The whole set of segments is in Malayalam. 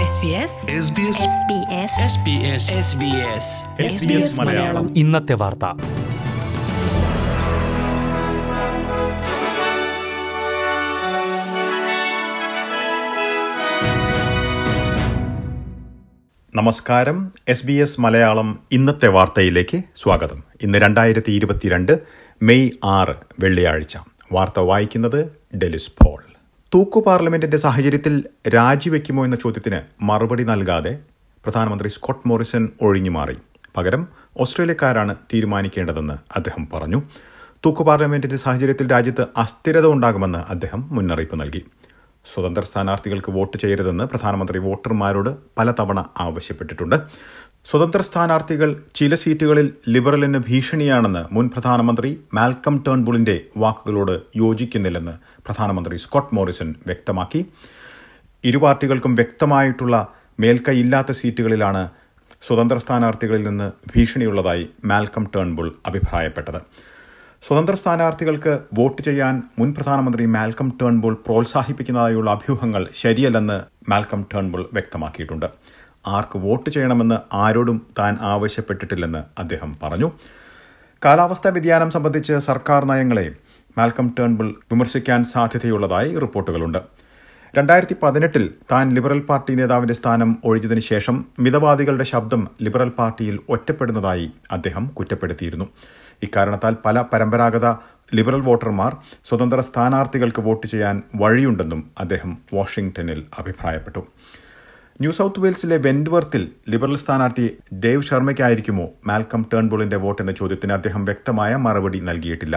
SBS SBS Malayalam. ഇന്നത്തെ വാർത്ത. നമസ്കാരം. എസ് ബി എസ് മലയാളം ഇന്നത്തെ വാർത്തയിലേക്ക് സ്വാഗതം. ഇന്ന് രണ്ടായിരത്തി ഇരുപത്തിരണ്ട് മെയ് ആറ് വെള്ളിയാഴ്ച. വാർത്ത വായിക്കുന്നത് ഡെലിസ് പോൾ. തൂക്കു പാർലമെന്റിന്റെ സാഹചര്യത്തിൽ രാജിവെക്കുമോ എന്ന ചോദ്യത്തിന് മറുപടി നൽകാതെ പ്രധാനമന്ത്രി സ്കോട്ട് മോറിസൺ ഒഴിഞ്ഞു മാറി. പകരം ഓസ്ട്രേലിയക്കാരാണ് തീരുമാനിക്കേണ്ടതെന്ന് അദ്ദേഹം പറഞ്ഞു. തൂക്കു പാർലമെന്റിന്റെ സാഹചര്യത്തിൽ രാജ്യത്ത് അസ്ഥിരത ഉണ്ടാകുമെന്ന് അദ്ദേഹം മുന്നറിയിപ്പ് നൽകി. സ്വതന്ത്ര സ്ഥാനാർത്ഥികൾക്ക് വോട്ട് ചെയ്യരുതെന്ന് പ്രധാനമന്ത്രി വോട്ടർമാരോട് പലതവണ ആവശ്യപ്പെട്ടിട്ടുണ്ട്. സ്വതന്ത്ര സ്ഥാനാർത്ഥികൾ ചില സീറ്റുകളിൽ ലിബറലിന് ഭീഷണിയാണെന്ന് മുൻ പ്രധാനമന്ത്രി മാൽക്കം ടേൺബുളിന്റെ വാക്കുകളോട് യോജിക്കുന്നില്ലെന്ന് പ്രധാനമന്ത്രി സ്കോട്ട് മോറിസൺ വ്യക്തമാക്കി. ഇരു പാർട്ടികൾക്കും വ്യക്തമായിട്ടുള്ള മേൽക്കൈയില്ലാത്ത സീറ്റുകളിലാണ് സ്വതന്ത്ര സ്ഥാനാർത്ഥികളിൽ നിന്ന് ഭീഷണിയുള്ളതായി മാൽക്കം ടേൺബുൾ അഭിപ്രായപ്പെട്ടത്. സ്വതന്ത്ര സ്ഥാനാർത്ഥികൾക്ക് വോട്ട് ചെയ്യാൻ മുൻ പ്രധാനമന്ത്രി മാൽക്കം ടേൺബുൾ പ്രോത്സാഹിപ്പിക്കുന്നതായുള്ള അഭ്യൂഹങ്ങൾ ശരിയല്ലെന്ന് മാൽക്കം ടേൺബുൾ വ്യക്തമാക്കിയിട്ടുണ്ട്. ആർക്ക് വോട്ട് ചെയ്യണമെന്ന് ആരോടും താൻ ആവശ്യപ്പെട്ടിട്ടില്ലെന്ന് അദ്ദേഹം പറഞ്ഞു. കാലാവസ്ഥാ വ്യതിയാനം സംബന്ധിച്ച് സർക്കാർ നയങ്ങളെ മാൽക്കം ടേൺബിൾ വിമർശിക്കാൻ സാധ്യതയുള്ളതായി റിപ്പോർട്ടുകളുണ്ട്. രണ്ടായിരത്തി പതിനെട്ടിൽ താൻ ലിബറൽ പാർട്ടി നേതാവിന്റെ സ്ഥാനം ഒഴിഞ്ഞതിനു ശേഷം മിതവാദികളുടെ ശബ്ദം ലിബറൽ പാർട്ടിയിൽ ഒറ്റപ്പെടുന്നതായി അദ്ദേഹം കുറ്റപ്പെടുത്തിയിരുന്നു. ഇക്കാരണത്താൽ പല പരമ്പരാഗത ലിബറൽ വോട്ടർമാർ സ്വതന്ത്ര സ്ഥാനാർത്ഥികൾക്ക് വോട്ട് ചെയ്യാൻ വഴിയുണ്ടെന്നും അദ്ദേഹം വാഷിംഗ്ടണിൽ അഭിപ്രായപ്പെട്ടു. ന്യൂ സൗത്ത് വെയിൽസിലെ വെൻഡ്വർത്തിൽ ലിബറൽ സ്ഥാനാർത്ഥി ഡേവ് ശർമ്മയ്ക്കായിരിക്കുമോ മാൽക്കം ടേൺബോളിന്റെ വോട്ട് എന്ന ചോദ്യത്തിന് അദ്ദേഹം വ്യക്തമായ മറുപടി നൽകിയിട്ടില്ല.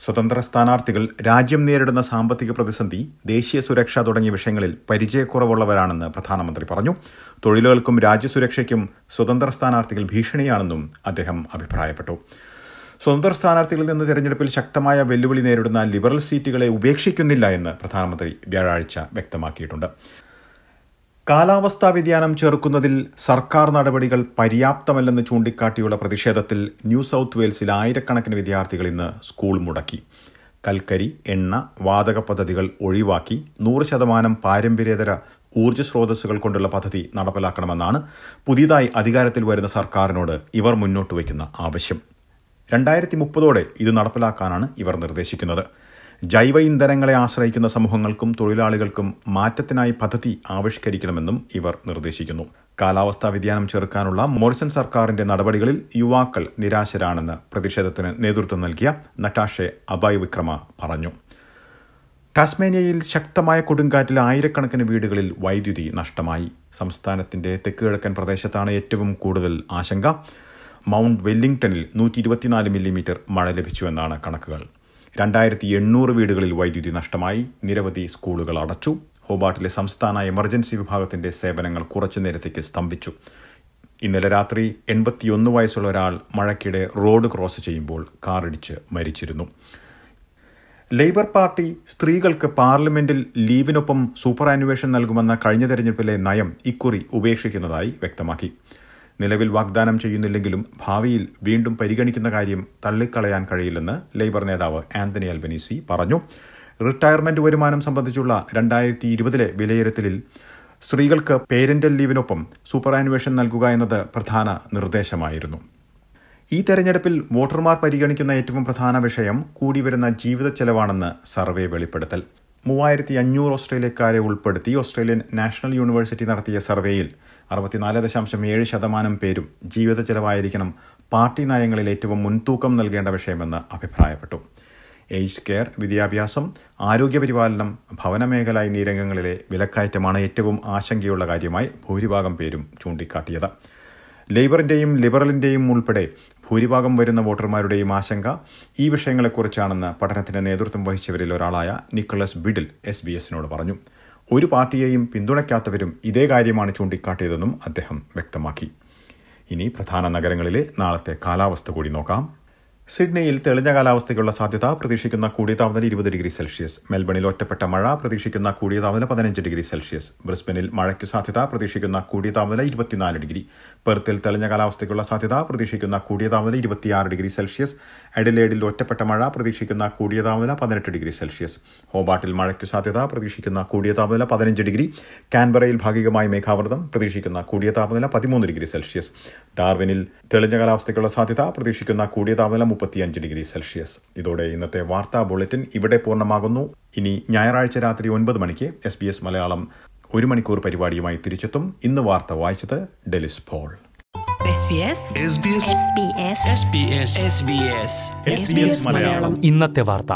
സ്വതന്ത്ര സ്ഥാനാർത്ഥികൾ രാജ്യം നേരിടുന്ന സാമ്പത്തിക പ്രതിസന്ധി ദേശീയ സുരക്ഷ തുടങ്ങിയ വിഷയങ്ങളിൽ പരിചയക്കുറവുള്ളവരാണെന്ന് പ്രധാനമന്ത്രി പറഞ്ഞു. തൊഴിലുകൾക്കും രാജ്യസുരക്ഷയ്ക്കും സ്വതന്ത്ര സ്ഥാനാർത്ഥികൾ ഭീഷണിയാണെന്നും അദ്ദേഹം അഭിപ്രായപ്പെട്ടു. സ്വതന്ത്ര സ്ഥാനാർത്ഥികളിൽ നിന്ന് തെരഞ്ഞെടുപ്പിൽ ശക്തമായ വെല്ലുവിളി നേരിടുന്ന ലിബറൽ സീറ്റുകളെ ഉപേക്ഷിക്കുന്നില്ല എന്ന് പ്രധാനമന്ത്രി വ്യാഴാഴ്ച വ്യക്തമാക്കിയിട്ടുണ്ട്. കാലാവസ്ഥാ വ്യതിയാനം ചെറുക്കുന്നതിൽ സർക്കാർ നടപടികൾ പര്യാപ്തമല്ലെന്ന് ചൂണ്ടിക്കാട്ടിയുള്ള പ്രതിഷേധത്തിൽ ന്യൂ സൗത്ത് വെയിൽസിൽ ആയിരക്കണക്കിന് വിദ്യാർത്ഥികൾ ഇന്ന് സ്കൂൾ മുടക്കി. കൽക്കരി എണ്ണ വാതക പദ്ധതികൾ ഒഴിവാക്കി നൂറ് ശതമാനം പാരമ്പര്യേതര ഊർജ സ്രോതസ്സുകൾ കൊണ്ടുള്ള പദ്ധതി നടപ്പിലാക്കണമെന്നാണ് പുതിയതായി അധികാരത്തിൽ വരുന്ന സർക്കാരിനോട് ഇവർ മുന്നോട്ട് വയ്ക്കുന്ന ആവശ്യം. രണ്ടായിരത്തി മുപ്പതോടെ ഇത് നടപ്പിലാക്കാനാണ് ഇവർ നിർദ്ദേശിക്കുന്നത്. ജൈവ ഇന്ധനങ്ങളെ ആശ്രയിക്കുന്ന സമൂഹങ്ങൾക്കും തൊഴിലാളികൾക്കും മാറ്റത്തിനായി പദ്ധതി ആവിഷ്കരിക്കണമെന്നും ഇവർ നിർദ്ദേശിക്കുന്നു. കാലാവസ്ഥാ വ്യതിയാനം ചെറുക്കാനുള്ള മോറിസൺ സർക്കാരിന്റെ നടപടികളിൽ യുവാക്കൾ നിരാശരാണെന്ന് പ്രതിഷേധത്തിന് നേതൃത്വം നൽകിയ നട്ടാഷെ അബായ് വിക്രമ പറഞ്ഞു. ടാസ്മേനിയയിൽ ശക്തമായ കൊടുങ്കാറ്റിൽ ആയിരക്കണക്കിന് വീടുകളിൽ വൈദ്യുതി നഷ്ടമായി. സംസ്ഥാനത്തിന്റെ തെക്കുകിഴക്കൻ പ്രദേശത്താണ് ഏറ്റവും കൂടുതൽ ആശങ്ക. മൗണ്ട് വെല്ലിംഗ്ടണിൽ നൂറ്റി മില്ലിമീറ്റർ മഴ ലഭിച്ചുവെന്നാണ് കണക്കുകൾ. രണ്ടായിരത്തി എണ്ണൂറ് വീടുകളിൽ വൈദ്യുതി നഷ്ടമായി. നിരവധി സ്കൂളുകൾ അടച്ചു. ഹോബാട്ടിലെ സംസ്ഥാന എമർജൻസി വിഭാഗത്തിന്റെ സേവനങ്ങൾ കുറച്ചു നേരത്തേക്ക് സ്തംഭിച്ചു. ഇന്നലെ രാത്രി എൺപത്തിയൊന്ന് വയസ്സുള്ള ഒരാൾ മഴയ്ക്കിടെ റോഡ് ക്രോസ് ചെയ്യുമ്പോൾ കാറിടിച്ച് മരിച്ചിരുന്നു. ലേബർ പാർട്ടി സ്ത്രീകൾക്ക് പാർലമെന്റിൽ ലീവിനൊപ്പം സൂപ്പർ ആനുവേഷൻ നൽകുമെന്ന കഴിഞ്ഞ തെരഞ്ഞെടുപ്പിലെ നയം ഇക്കുറി ഉപേക്ഷിക്കുന്നതായി വ്യക്തമാക്കി. നിലവിൽ വാഗ്ദാനം ചെയ്യുന്നില്ലെങ്കിലും ഭാവിയിൽ വീണ്ടും പരിഗണിക്കുന്ന കാര്യം തള്ളിക്കളയാൻ കഴിയില്ലെന്ന് ലേബർ നേതാവ് ആന്റണി അൽബനീസി പറഞ്ഞു. റിട്ടയർമെന്റ് വരുമാനം സംബന്ധിച്ചുള്ള രണ്ടായിരത്തി ഇരുപതിലെ വിലയിരുത്തലിൽ സ്ത്രീകൾക്ക് പേരന്റൽ ലീവിനൊപ്പം സൂപ്പർ ആനുവേഷൻ നൽകുക എന്നത് പ്രധാന നിർദ്ദേശമായിരുന്നു. ഈ തെരഞ്ഞെടുപ്പിൽ വോട്ടർമാർ പരിഗണിക്കുന്ന ഏറ്റവും പ്രധാന വിഷയം കൂടിവരുന്ന ജീവിത ചെലവാണെന്ന് സർവേ വെളിപ്പെടുത്തൽ. മൂവായിരത്തി അഞ്ഞൂറ് ഓസ്ട്രേലിയക്കാരെ ഉൾപ്പെടുത്തി ഓസ്ട്രേലിയൻ നാഷണൽ യൂണിവേഴ്സിറ്റി നടത്തിയ സർവേയിൽ അറുപത്തിനാല് ദശാംശം ഏഴ് ശതമാനം പേരും ജീവിത ചെലവായിരിക്കണം പാർട്ടി നയങ്ങളിൽ ഏറ്റവും മുൻതൂക്കം നൽകേണ്ട വിഷയമെന്ന് അഭിപ്രായപ്പെട്ടു. എയ്ജ് കെയർ വിദ്യാഭ്യാസം ആരോഗ്യപരിപാലനം ഭവനമേഖല എന്നീ രംഗങ്ങളിലെ വിലക്കയറ്റമാണ് ഏറ്റവും ആശങ്കയുള്ള കാര്യമായി ഭൂരിഭാഗം പേരും ചൂണ്ടിക്കാട്ടിയത്. ലേബറിന്റെയും ലിബറലിന്റെയും ഉൾപ്പെടെ ഭൂരിഭാഗം വരുന്ന വോട്ടർമാരുടെയും ആശങ്ക ഈ വിഷയങ്ങളെക്കുറിച്ചാണെന്ന് പഠനത്തിന് നേതൃത്വം വഹിച്ചവരിൽ ഒരാളായ നിക്കോളസ് ബിഡിൽ എസ് ബി എസിനോട് പറഞ്ഞു. ഒരു പാർട്ടിയെയും പിന്തുണയ്ക്കാത്തവരും ഇതേ കാര്യമാണ് ചൂണ്ടിക്കാട്ടിയതെന്നും അദ്ദേഹം വ്യക്തമാക്കി. ഇനി പ്രധാന നഗരങ്ങളിലെ നാളത്തെ കാലാവസ്ഥ കൂടി നോക്കാം. സിഡ്നിയിൽ തെളിഞ്ഞ കാലാവസ്ഥയ്ക്കുള്ള സാധ്യത പ്രതീക്ഷിക്കുന്ന കൂടിയ താപനില ഇരുപത് ഡിഗ്രി സെൽഷ്യസ്. മെൽബണിൽ ഒറ്റപ്പെട്ട മഴ പ്രതീക്ഷിക്കുന്ന കൂടിയ താപനില പതിനഞ്ച് ഡിഗ്രി സെൽഷ്യസ്. ബ്രിസ്ബനിൽ മഴയ്ക്കു സാധ്യത പ്രതീക്ഷിക്കുന്ന കൂടിയ താപനില ഇരുപത്തിനാല് ഡിഗ്രി. പെർത്തിൽ തെളിഞ്ഞ കാലാവസ്ഥയ്ക്കുള്ള സാധ്യത പ്രതീക്ഷിക്കുന്ന കൂടിയ താപനില ഇരുപത്തിയാറ് ഡിഗ്രി സെൽഷ്യസ്. എഡിലേഡിൽ ഒറ്റപ്പെട്ട മഴ പ്രതീക്ഷിക്കുന്ന കൂടിയ താപനില പതിനെട്ട് ഡിഗ്രി സെൽഷ്യസ്. ഹോബാട്ടിൽ മഴയ്ക്കു സാധ്യത പ്രതീക്ഷിക്കുന്ന കൂടിയ താപനില പതിനഞ്ച് ഡിഗ്രി. കാൻബറയിൽ ഭാഗികമായി മേഘാവൃതം പ്രതീക്ഷിക്കുന്ന കൂടിയ താപനില പതിമൂന്ന് ഡിഗ്രി സെൽഷ്യസ്. ഡാർവിനിൽ തെളിഞ്ഞ കാലാവസ്ഥയ്ക്കുള്ള സാധ്യത പ്രതീക്ഷിക്കുന്ന കൂടിയ താപനില മുപ്പത്തിയഞ്ച് ഡിഗ്രി സെൽഷ്യസ്. ഇതോടെ ഇന്നത്തെ വാർത്താ ബുള്ളറ്റിൻ ഇവിടെ പൂർണമാകുന്നു. ഇനി ഞായറാഴ്ച രാത്രി ഒൻപത് മണിക്ക് എസ് ബി എസ് മലയാളം ഒരു മണിക്കൂർ പരിപാടിയുമായി തിരിച്ചെത്തും. ഇന്ന് വാർത്ത വായിച്ചത് Delis Paul. SBS SBS SBS SBS SBS SBS Malayalam. ഇന്നത്തെ വാർത്ത.